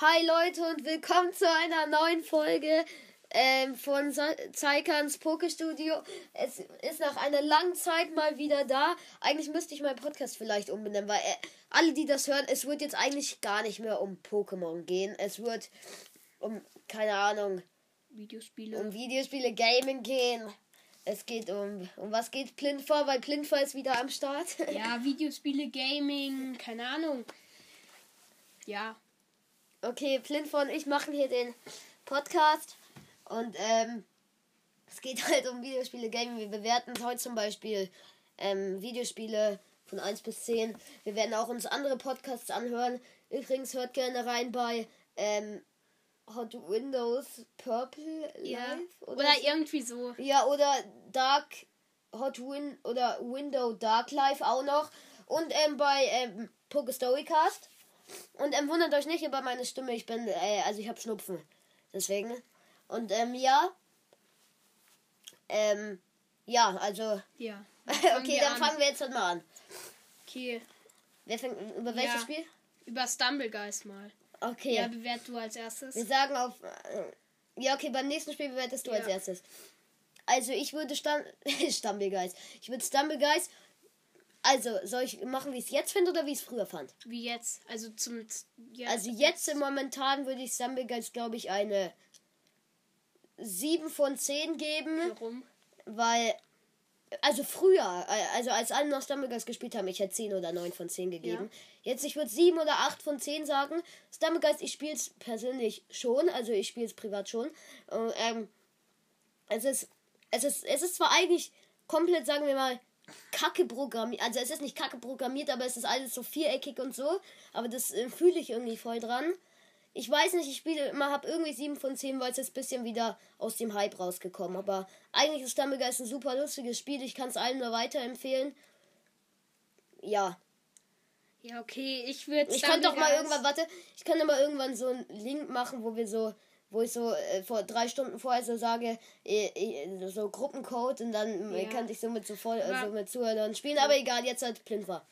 Hi Leute und willkommen zu einer neuen Folge ähm, von Zeikans Pokestudio. Es ist nach einer langen Zeit mal wieder da. Eigentlich müsste ich meinen Podcast vielleicht umbenennen, weil äh, alle, die das hören, es wird jetzt eigentlich gar nicht mehr um Pokémon gehen. Es wird um, keine Ahnung, Videospiele. Um Videospiele, Gaming gehen. Es geht um, um was geht Plinfer, weil Plinfer ist wieder am Start. ja, Videospiele, Gaming, keine Ahnung. Ja. Okay, Plinfer und ich machen hier den Podcast und ähm, es geht halt um Videospiele, Gaming. Wir bewerten heute zum Beispiel ähm, Videospiele von 1 bis 10. Wir werden auch uns andere Podcasts anhören. Übrigens hört gerne rein bei ähm, Hot Windows Purple ja. Live oder, oder so. irgendwie so. Ja, oder Dark Hot Win oder Window Dark Live auch noch. Und ähm, bei ähm, Poke Storycast. Und ähm, wundert euch nicht über meine Stimme, ich bin, äh, also ich habe Schnupfen. Deswegen. Und ähm, ja. Ähm, ja, also. Ja. okay, dann an. fangen wir jetzt halt mal an. Okay. Wer fängt, über welches ja, Spiel? Über Stumblegeist mal. Okay. Ja, bewert du als erstes. Wir sagen auf. Äh, ja, okay, beim nächsten Spiel bewertest du ja. als erstes. Also ich würde Stamm Stumblegeist. Ich würde Stumblegeist. Also, soll ich machen, wie ich es jetzt finde oder wie ich es früher fand? Wie jetzt? Also zum. Ja, also jetzt im momentan würde ich Stumblegeist, glaube ich, eine 7 von 10 geben. Warum? Weil also früher, äh, also als alle noch Stumblegeist gespielt haben, ich hätte 10 oder 9 von 10 gegeben. Ja. Jetzt, ich würde 7 oder 8 von 10 sagen. Stumblegeist, ich spiele es persönlich schon, also ich spiele es privat schon. Und, ähm, es ist, es ist, es ist zwar eigentlich komplett, sagen wir mal, kacke programmiert. Also es ist nicht kacke programmiert, aber es ist alles so viereckig und so. Aber das äh, fühle ich irgendwie voll dran. Ich weiß nicht, ich spiele immer, habe irgendwie 7 von 10, weil es jetzt ein bisschen wieder aus dem Hype rausgekommen. Aber eigentlich ist Stumblegeist ein super lustiges Spiel. Ich kann es allen nur weiterempfehlen. Ja. Ja, okay, ich würde Ich kann doch mal irgendwann, warte, ich kann mal irgendwann so einen Link machen, wo wir so, wo ich so äh, vor drei Stunden vorher so sage, äh, äh, so Gruppencode und dann ja. kann ich so mit so voll, äh, so mit Zuhörern spielen. Aber egal, jetzt halt blind war.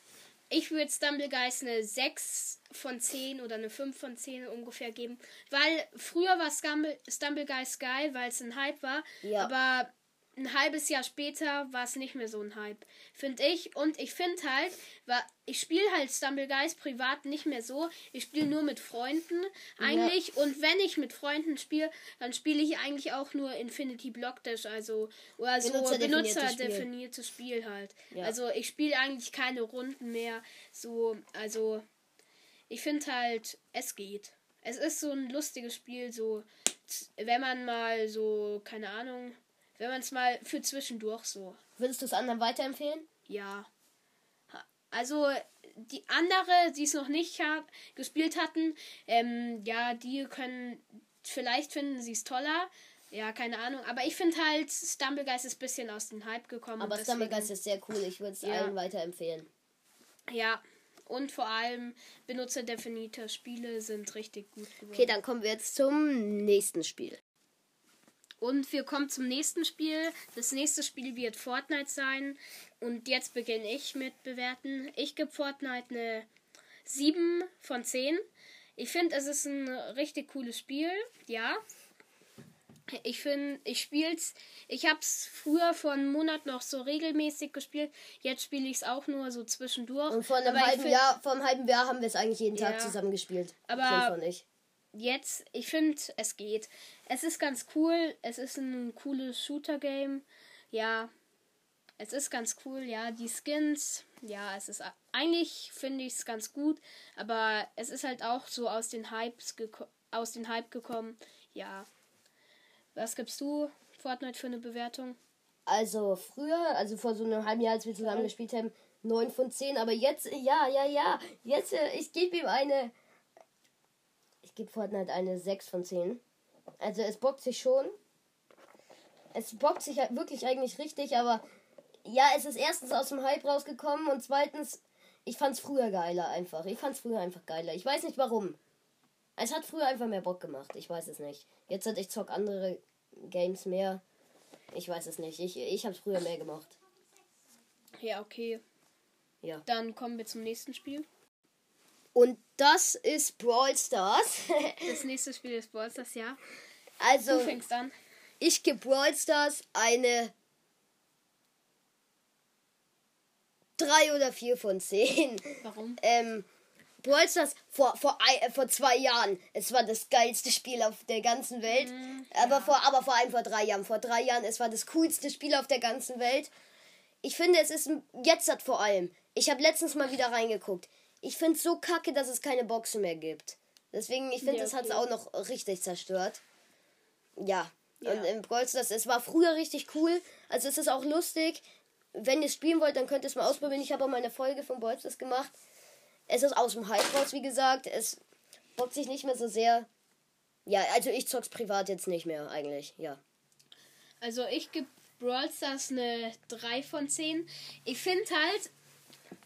Ich würde Stumblegeist eine 6 von 10 oder eine 5 von 10 ungefähr geben. Weil früher war Stumblegeist geil, weil es ein Hype war. Ja. Aber ein halbes Jahr später war es nicht mehr so ein Hype, finde ich. Und ich finde halt, ich spiele halt Stumblegeist privat nicht mehr so. Ich spiele nur mit Freunden eigentlich. Ja. Und wenn ich mit Freunden spiele, dann spiele ich eigentlich auch nur Infinity Block Dash, also oder so benutzerdefiniertes Spiel. Spiel halt. Ja. Also ich spiele eigentlich keine Runden mehr. So, also ich finde halt, es geht. Es ist so ein lustiges Spiel, so wenn man mal so, keine Ahnung, wenn man es mal für zwischendurch so. Würdest du es anderen weiterempfehlen? Ja. Also die andere, die es noch nicht hat, gespielt hatten, ähm, ja, die können, vielleicht finden sie es toller. Ja, keine Ahnung. Aber ich finde halt, Stumblegeist ist ein bisschen aus dem Hype gekommen. Aber Stumblegeist ist sehr cool. Ich würde es ja. allen weiterempfehlen. Ja. Und vor allem benutzerdefinierte Spiele sind richtig gut geworden. Okay, dann kommen wir jetzt zum nächsten Spiel. Und wir kommen zum nächsten Spiel. Das nächste Spiel wird Fortnite sein. Und jetzt beginne ich mit bewerten. Ich gebe Fortnite eine 7 von 10. Ich finde, es ist ein richtig cooles Spiel. Ja. Ich finde, ich spiele es. Ich habe es früher vor einem Monat noch so regelmäßig gespielt. Jetzt spiele ich es auch nur so zwischendurch. Und vor einem, halben, find, Jahr, vor einem halben Jahr haben wir es eigentlich jeden Tag ja, zusammen gespielt. Aber jetzt, ich finde, es geht. Es ist ganz cool. Es ist ein cooles Shooter-Game. Ja, es ist ganz cool. Ja, die Skins. Ja, es ist eigentlich finde ich es ganz gut, aber es ist halt auch so aus den Hypes aus den Hype gekommen. Ja. Was gibst du Fortnite für eine Bewertung? Also früher, also vor so einem halben Jahr, als wir zusammen gespielt haben, 9 von 10, aber jetzt, ja, ja, ja, jetzt, äh, ich gebe ihm eine ich gebe Fortnite eine 6 von 10. Also es bockt sich schon. Es bockt sich halt wirklich eigentlich richtig, aber ja, es ist erstens aus dem Hype rausgekommen und zweitens, ich fand es früher geiler einfach. Ich fand es früher einfach geiler. Ich weiß nicht warum. Es hat früher einfach mehr Bock gemacht. Ich weiß es nicht. Jetzt hat ich zock andere Games mehr. Ich weiß es nicht. Ich, ich habe es früher mehr gemacht. Ja, okay. Ja. Dann kommen wir zum nächsten Spiel. Und das ist Brawl Stars. das nächste Spiel ist Brawl Stars, ja. Also, du fängst an. Ich gebe Brawl Stars eine 3 oder 4 von 10. Warum? Ähm, Brawl Stars vor, vor, äh, vor zwei Jahren. Es war das geilste Spiel auf der ganzen Welt. Mm, aber, ja. vor, aber vor allem vor drei Jahren. Vor drei Jahren, es war das coolste Spiel auf der ganzen Welt. Ich finde, es ist jetzt hat vor allem. Ich habe letztens mal wieder reingeguckt. Ich finde es so kacke, dass es keine Boxen mehr gibt. Deswegen, ich finde, ja, okay. das hat es auch noch richtig zerstört. Ja. ja. Und im Brawl Stars, es war früher richtig cool. Also es ist auch lustig. Wenn ihr spielen wollt, dann könnt ihr es mal ausprobieren. Ich habe auch mal eine Folge von Brawl Stars gemacht. Es ist aus dem Hype raus, wie gesagt. Es bockt sich nicht mehr so sehr. Ja, also ich zock's privat jetzt nicht mehr, eigentlich, ja. Also ich gebe Brawl Stars eine 3 von 10. Ich finde halt,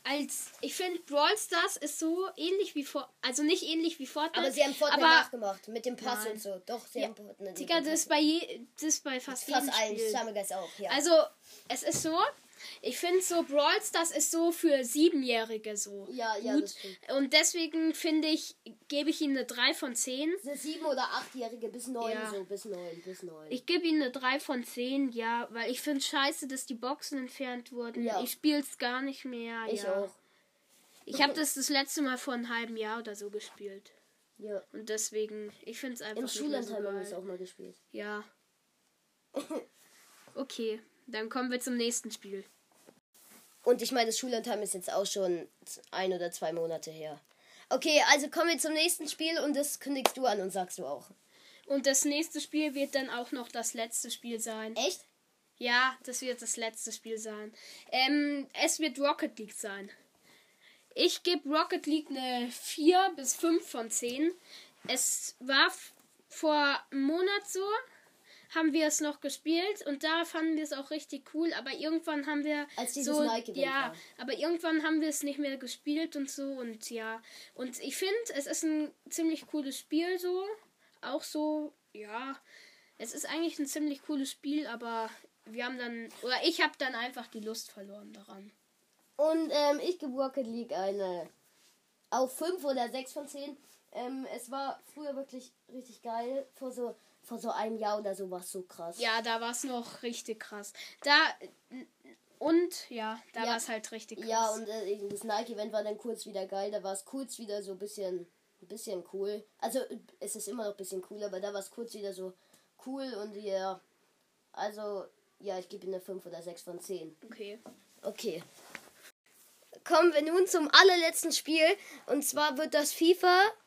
als ich finde Brawl Stars ist so ähnlich wie vor also nicht ähnlich wie Fortnite aber sie haben Fortnite aber, nachgemacht mit dem Pass nein. und so doch sie ja. haben Fortnite Digga, das ist bei je, das bei fast, fast allen Spiel. auch ja also es ist so ich finde so Brawl Stars ist so für Siebenjährige so ja, ja, gut. Und deswegen finde ich, gebe ich ihm eine 3 von 10. Eine 7- oder 8-Jährige bis 9 ja. so, bis 9, bis 9. Ich gebe ihm eine 3 von 10, ja, weil ich finde scheiße, dass die Boxen entfernt wurden. Ja. Ich spiele es gar nicht mehr. Ich ja. auch. Ich habe das das letzte Mal vor einem halben Jahr oder so gespielt. Ja. Und deswegen, ich finde es einfach. Im Schullandheim haben wir es auch mal gespielt. Ja. okay, dann kommen wir zum nächsten Spiel. Und ich meine, das Schullandheim ist jetzt auch schon ein oder zwei Monate her. Okay, also kommen wir zum nächsten Spiel und das kündigst du an und sagst du auch. Und das nächste Spiel wird dann auch noch das letzte Spiel sein. Echt? Ja, das wird das letzte Spiel sein. Ähm, es wird Rocket League sein. Ich gebe Rocket League eine 4 bis 5 von 10. Es war vor einem Monat so, haben wir es noch gespielt und da fanden wir es auch richtig cool, aber irgendwann haben wir Als dieses so Nike ja, war. aber irgendwann haben wir es nicht mehr gespielt und so und ja, und ich finde, es ist ein ziemlich cooles Spiel so, auch so, ja, es ist eigentlich ein ziemlich cooles Spiel, aber wir haben dann oder ich habe dann einfach die Lust verloren daran. Und ähm, ich gebe Rocket League eine auf 5 oder 6 von 10. Ähm, es war früher wirklich richtig geil. Vor so, vor so einem Jahr oder so war es so krass. Ja, da war es noch richtig krass. Da. Und ja, da ja. war es halt richtig krass. Ja, und äh, das Nike-Event war dann kurz wieder geil. Da war es kurz wieder so ein bisschen, ein bisschen cool. Also, es ist immer noch ein bisschen cool, aber da war es kurz wieder so cool und ja. Also, ja, ich gebe ihm eine 5 oder 6 von 10. Okay. Okay kommen wir nun zum allerletzten Spiel. Und zwar wird das FIFA 23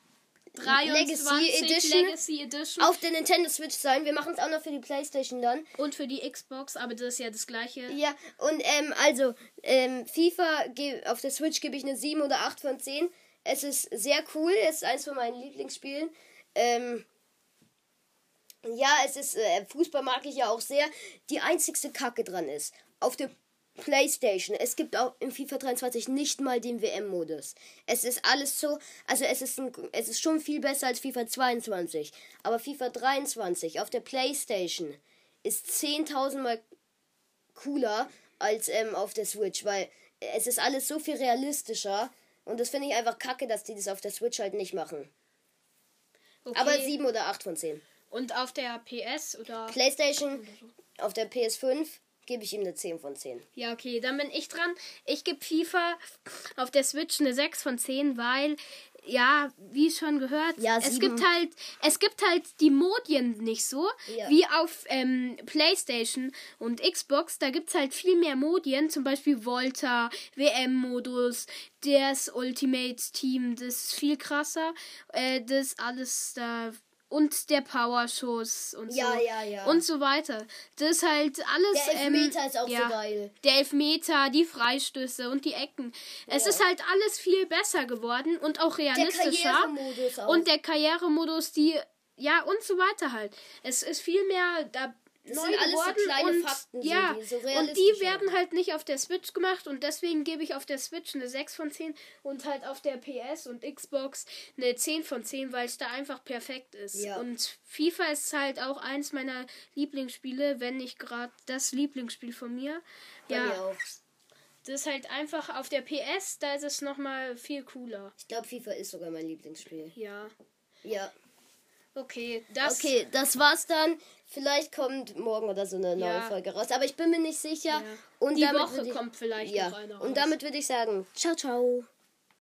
Legacy Edition, Legacy Edition, auf der Nintendo Switch sein. Wir machen es auch noch für die Playstation dann. Und für die Xbox, aber das ist ja das gleiche. Ja, und ähm, also ähm, FIFA auf der Switch gebe ich eine 7 oder 8 von 10. Es ist sehr cool, es ist eins von meinen Lieblingsspielen. Ähm, ja, es ist, äh, Fußball mag ich ja auch sehr. Die einzigste Kacke dran ist, auf der PlayStation. Es gibt auch im FIFA 23 nicht mal den WM-Modus. Es ist alles so, also es ist, ein, es ist schon viel besser als FIFA 22. Aber FIFA 23 auf der PlayStation ist 10.000 Mal cooler als ähm, auf der Switch, weil es ist alles so viel realistischer. Und das finde ich einfach kacke, dass die das auf der Switch halt nicht machen. Okay. Aber 7 oder 8 von 10. Und auf der PS oder? PlayStation, auf der PS5 gebe ich ihm eine 10 von 10. Ja, okay, dann bin ich dran. Ich gebe FIFA auf der Switch eine 6 von 10, weil ja, wie schon gehört, ja, es gibt halt, es gibt halt die Modien nicht so ja. wie auf ähm, PlayStation und Xbox. Da gibt es halt viel mehr Modien, zum Beispiel Volta, WM-Modus, das Ultimate Team, das ist viel krasser. Äh, das alles da und der Powerschuss und ja, so. Ja, ja. Und so weiter. Das ist halt alles. Der Elfmeter ähm, ist auch ja, so geil. Der Elfmeter, die Freistöße und die Ecken. Es ist halt alles viel besser geworden und auch realistischer. Der auch. Und der Karrieremodus, die. Ja, und so weiter halt. Es ist viel mehr. Da das neu sind alles so kleine und Fakten, ja, die so und die werden halt nicht auf der Switch gemacht und deswegen gebe ich auf der Switch eine 6 von 10 und halt auf der PS und Xbox eine 10 von 10, weil es da einfach perfekt ist. Ja. Und FIFA ist halt auch eins meiner Lieblingsspiele, wenn nicht gerade das Lieblingsspiel von mir. Bei ja. Mir. Das ist halt einfach auf der PS, da ist es nochmal viel cooler. Ich glaube, FIFA ist sogar mein Lieblingsspiel. Ja. Ja. Okay, das. Okay, das war's dann. Vielleicht kommt morgen oder so eine neue Ja. Folge raus, aber ich bin mir nicht sicher. Ja. Und Die Woche ich, kommt vielleicht ja. noch eine Und raus. damit würde ich sagen, ciao, ciao.